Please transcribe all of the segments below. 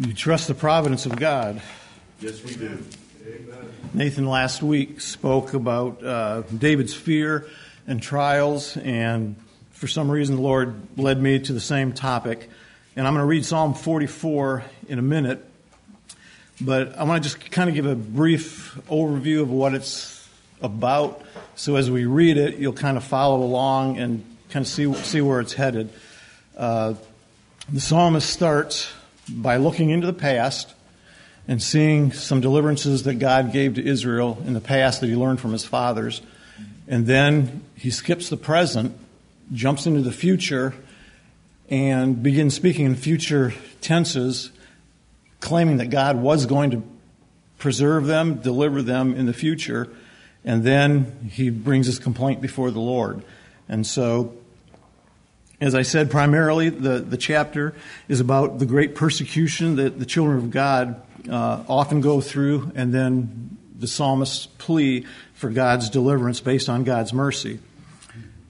You trust the providence of God. Yes, we do. Nathan last week spoke about uh, David's fear and trials, and for some reason, the Lord led me to the same topic. And I'm going to read Psalm 44 in a minute, but I want to just kind of give a brief overview of what it's about. So as we read it, you'll kind of follow along and kind of see see where it's headed. Uh, the psalmist starts by looking into the past and seeing some deliverances that God gave to Israel in the past that he learned from his fathers. And then he skips the present, jumps into the future, and begins speaking in future tenses, claiming that God was going to preserve them, deliver them in the future. And then he brings his complaint before the Lord. And so as I said, primarily the, the chapter is about the great persecution that the children of God uh, often go through, and then the psalmist's plea for God's deliverance based on God's mercy.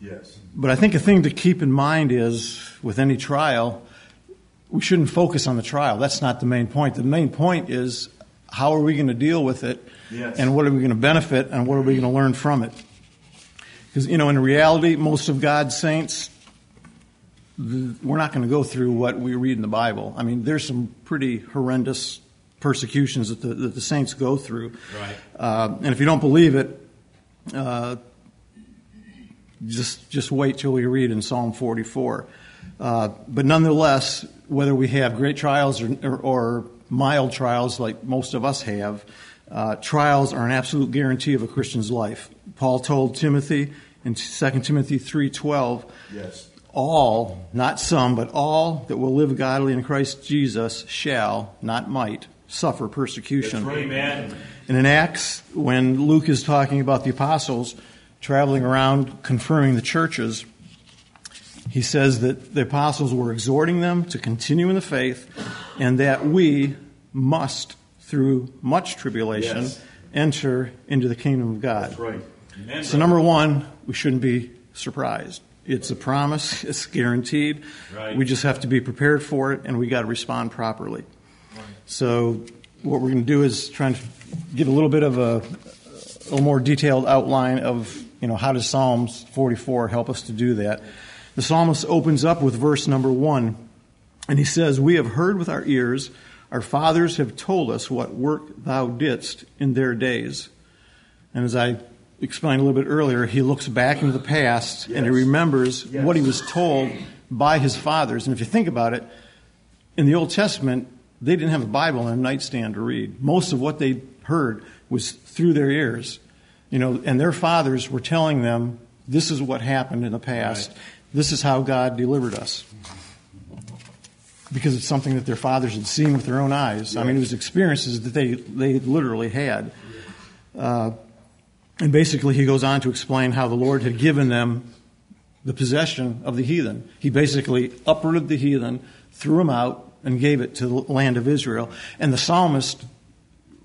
Yes. But I think a thing to keep in mind is with any trial, we shouldn't focus on the trial. That's not the main point. The main point is how are we going to deal with it, Yes. and what are we going to benefit, and what are we going to learn from it. Because, you know, in reality, most of God's saints we're not going to go through what we read in the Bible. I mean, there's some pretty horrendous persecutions that the, that the saints go through. Right. Uh, and if you don't believe it, uh, just just wait till we read in Psalm 44. Uh, but nonetheless, whether we have great trials or, or, or mild trials like most of us have, uh, trials are an absolute guarantee of a Christian's life. Paul told Timothy in 2 Timothy 3:12 Yes. All, not some, but all that will live godly in Christ Jesus shall, not might, suffer persecution. That's right. Amen. And in Acts, when Luke is talking about the apostles traveling around confirming the churches, he says that the apostles were exhorting them to continue in the faith and that we must, through much tribulation, Yes. enter into the kingdom of God. That's right. Amen. So, number one, we shouldn't be surprised. It's a promise, it's guaranteed. Right. We just have to be prepared for it, and we got to respond properly. So, what we're going to do is try and give a little bit of a, a little more detailed outline of, you know, how does Psalms 44 help us to do that. The psalmist opens up with verse number one, and he says, We have heard with our ears, our fathers have told us what work thou didst in their days. And as I explained a little bit earlier, he looks back into the past and he remembers Yes. what he was told by his fathers. And if you think about it, in the Old Testament, they didn't have a Bible on a nightstand to read. Most of what they heard was through their ears. You know, and their fathers were telling them, this is what happened in the past. Right. This is how God delivered us. Because it's something that their fathers had seen with their own eyes. I mean, it was experiences that they, they literally had. Uh, and basically, he goes on to explain how the Lord had given them the possession of the heathen. He basically uprooted the heathen, threw them out, and gave it to the land of Israel. And the psalmist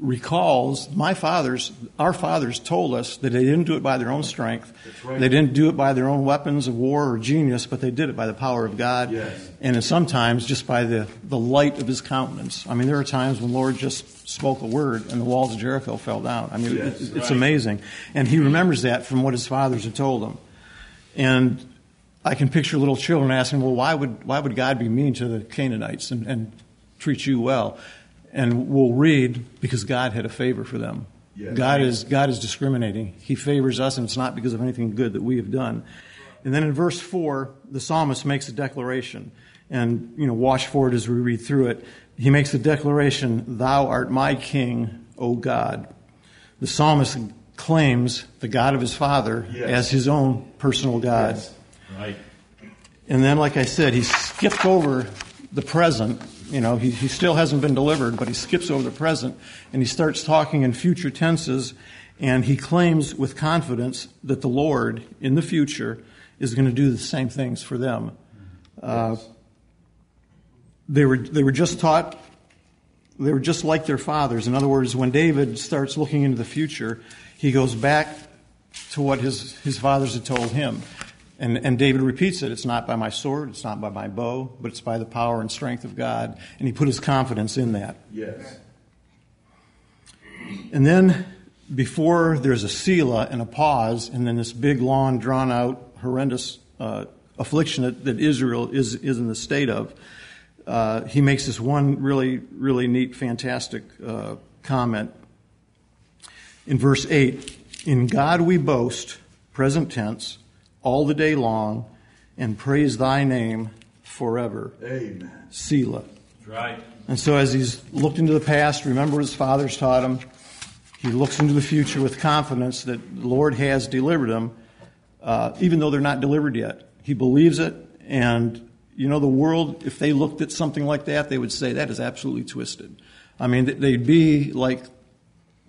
recalls, my fathers, our fathers told us that they didn't do it by their own strength. Right. They didn't do it by their own weapons of war or genius, but they did it by the power of God. Yes. And sometimes just by the, the light of his countenance. I mean, there are times when Lord just spoke a word and the walls of Jericho fell down. I mean, Yes, it- it's right. amazing. And he remembers that from what his fathers had told him. And I can picture little children asking, well, why would, why would God be mean to the Canaanites and, and treat you well? And we'll read because God had a favor for them. Yes. God is God is discriminating. He favors us, and it's not because of anything good that we have done. And then in verse four, the psalmist makes a declaration, and you know, watch for it as we read through it. He makes the declaration, "Thou art my King, O God." The psalmist claims the God of his father Yes. as his own personal God. Yes. Right. And then, like I said, he skipped over the present. You know, he, he still hasn't been delivered, but he skips over the present and he starts talking in future tenses. And he claims with confidence that the Lord in the future is going to do the same things for them. Uh, they, were, they were just taught, they were just like their fathers. In other words, when David starts looking into the future, he goes back to what his, his fathers had told him. And, and David repeats it it's not by my sword, it's not by my bow, but it's by the power and strength of God. And he put his confidence in that. Yes. And then before there's a Selah and a pause, and then this big, long, drawn out, horrendous uh, affliction that, that, Israel is, is in the state of, uh, he makes this one really, really neat, fantastic uh, comment. In verse 8, in God we boast, present tense, all the day long, and praise thy name forever. Amen. Selah. Right. And so as he's looked into the past, remember what his fathers taught him, he looks into the future with confidence that the Lord has delivered him, uh, even though they're not delivered yet. He believes it, and you know, the world, if they looked at something like that, they would say that is absolutely twisted. I mean, they'd be like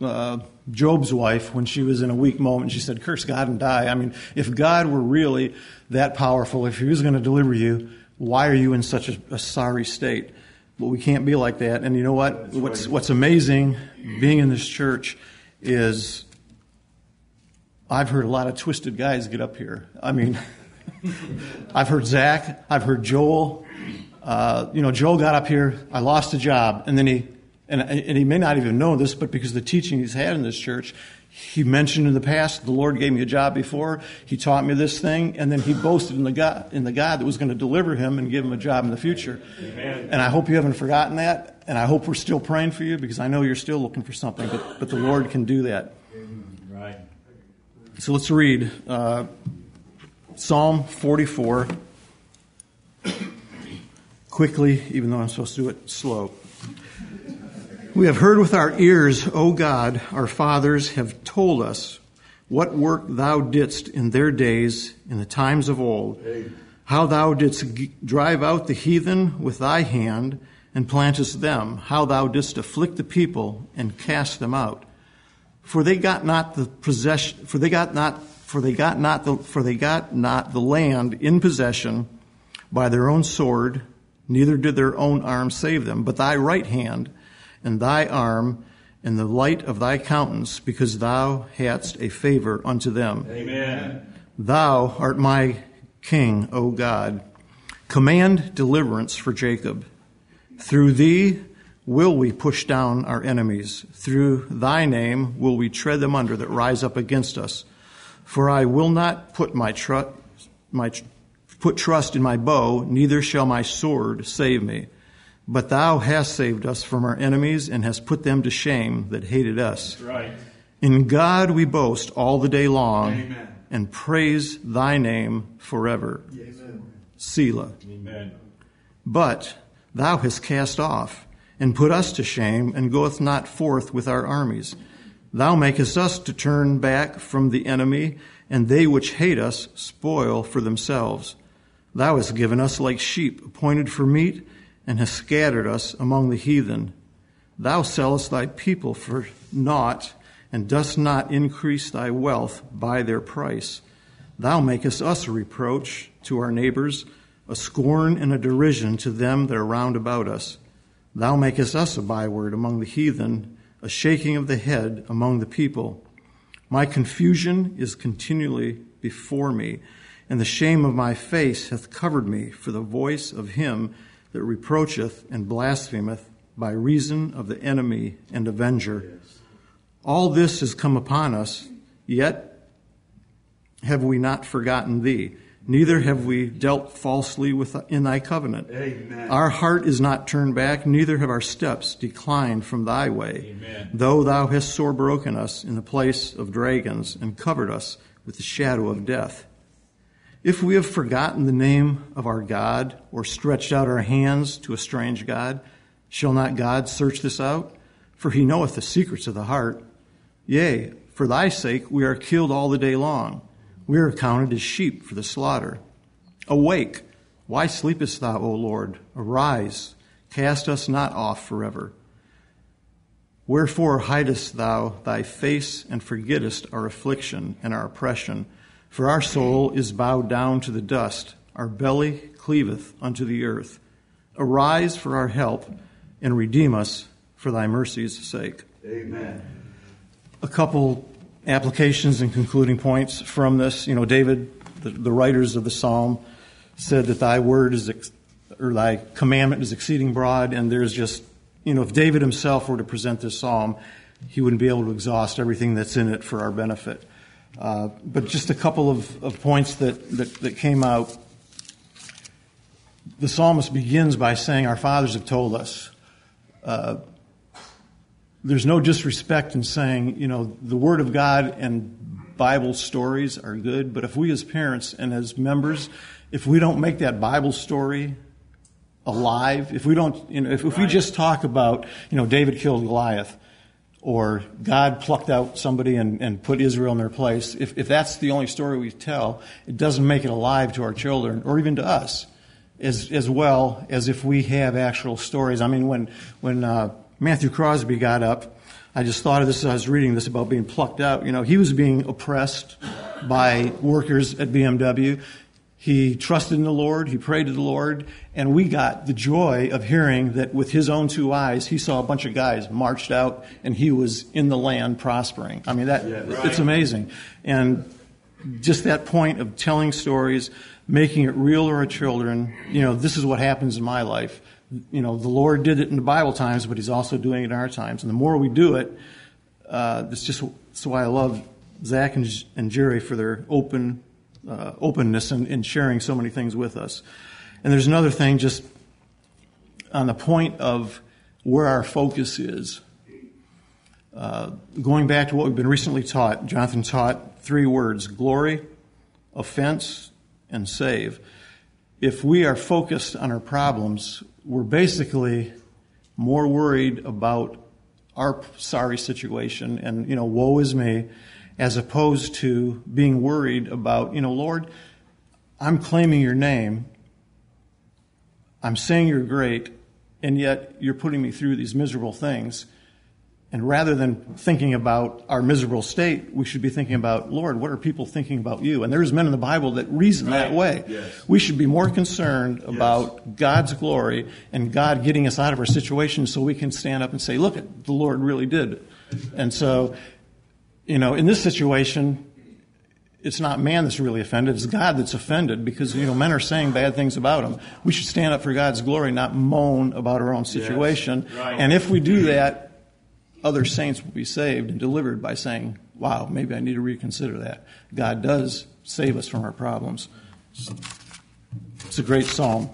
uh, Job's wife when she was in a weak moment. She said, Curse God and die. I mean, if God were really that powerful, if He was going to deliver you, why are you in such a, a sorry state? But we can't be like that. And you know what? What's, what's amazing being in this church is I've heard a lot of twisted guys get up here. I mean, I've heard Zach, I've heard Joel. Uh, you know, Joel got up here, I lost a job, and then he, and, and he may not even know this, but because of the teaching he's had in this church, he mentioned in the past, the Lord gave me a job before. He taught me this thing, and then he boasted in the God, in the God that was going to deliver him and give him a job in the future. Amen. And I hope you haven't forgotten that, and I hope we're still praying for you because I know you're still looking for something, but, but the Lord can do that. Right. So let's read uh, Psalm 44 quickly, even though I'm supposed to do it slow. We have heard with our ears, O God, our fathers have told us what work thou didst in their days, in the times of old, how thou didst drive out the heathen with thy hand and plantest them, how thou didst afflict the people and cast them out. For they got not the possession, for they got not, for they got not the, for they got not the land in possession by their own sword, neither did their own arm save them, but thy right hand and thy arm and the light of thy countenance, because thou hadst a favor unto them. Amen. Thou art my king, O God. Command deliverance for Jacob. Through thee will we push down our enemies. Through thy name will we tread them under that rise up against us. For I will not put my, tr- my tr- put trust in my bow, neither shall my sword save me. But thou hast saved us from our enemies and hast put them to shame that hated us. Right. In God we boast all the day long Amen. and praise thy name forever. Amen. Selah. Amen. But thou hast cast off and put us to shame and goeth not forth with our armies. Thou makest us to turn back from the enemy, and they which hate us spoil for themselves. Thou hast given us like sheep appointed for meat and hast scattered us among the heathen. Thou sellest thy people for naught, and dost not increase thy wealth by their price. Thou makest us a reproach to our neighbors, a scorn and a derision to them that are round about us. Thou makest us a byword among the heathen, a shaking of the head among the people. My confusion is continually before me, and the shame of my face hath covered me for the voice of him that reproacheth and blasphemeth by reason of the enemy and avenger. All this has come upon us, yet have we not forgotten thee, neither have we dealt falsely with in thy covenant. Amen. Our heart is not turned back, neither have our steps declined from thy way. Amen. Though thou hast sore broken us in the place of dragons and covered us with the shadow of death. If we have forgotten the name of our God or stretched out our hands to a strange God, shall not God search this out? For he knoweth the secrets of the heart. Yea, for thy sake we are killed all the day long. We are counted as sheep for the slaughter. Awake! Why sleepest thou, O Lord? Arise! Cast us not off forever. Wherefore hidest thou thy face and forgettest our affliction and our oppression? For our soul is bowed down to the dust, our belly cleaveth unto the earth. Arise for our help, and redeem us for thy mercy's sake. Amen. A couple applications and concluding points from this. You know, David the, the writers of the psalm said that thy word is, ex- or thy commandment is exceeding broad, and there's just, you know, if David himself were to present this psalm, he wouldn't be able to exhaust everything that's in it for our benefit. Uh, but just a couple of, of points that, that, that came out. The psalmist begins by saying, Our fathers have told us. Uh, there's no disrespect in saying, you know, the Word of God and Bible stories are good, but if we as parents and as members, if we don't make that Bible story alive, if we don't, you know, if, if we just talk about, you know, David killed Goliath, or God plucked out somebody and, and put Israel in their place, if, if that's the only story we tell, it doesn't make it alive to our children or even to us as, as well as if we have actual stories. I mean, when, when uh, Matthew Crosby got up, I just thought of this as I was reading this about being plucked out. You know, he was being oppressed by workers at BMW. He trusted in the Lord, he prayed to the Lord, and we got the joy of hearing that with his own two eyes, he saw a bunch of guys marched out and he was in the land prospering. I mean, that, Yeah, right. it's amazing. And just that point of telling stories, making it real to our children, you know, this is what happens in my life. You know, the Lord did it in the Bible times, but he's also doing it in our times. And the more we do it, uh, that's just that's why I love Zach and, and Jerry for their open uh, openness and in sharing so many things with us. And there's another thing, just on the point of where our focus is. Uh, going back to what we've been recently taught, Jonathan taught three words: glory, offense, and save. If we are focused on our problems, we're basically more worried about our sorry situation and, you know, woe is me, as opposed to being worried about, you know, Lord, I'm claiming your name. I'm saying you're great, and yet you're putting me through these miserable things. And rather than thinking about our miserable state, we should be thinking about, Lord, what are people thinking about you? And there's men in the Bible that reason that way. Yes. We should be more concerned about God's glory and God getting us out of our situation so we can stand up and say, look, the Lord really did. And so, you know, in this situation, it's not man that's really offended, it's God that's offended because, you know, men are saying bad things about him. We should stand up for God's glory, not moan about our own situation. right. And if we do that, other saints will be saved and delivered by saying, wow, maybe I need to reconsider that. God does save us from our problems. It's a great psalm.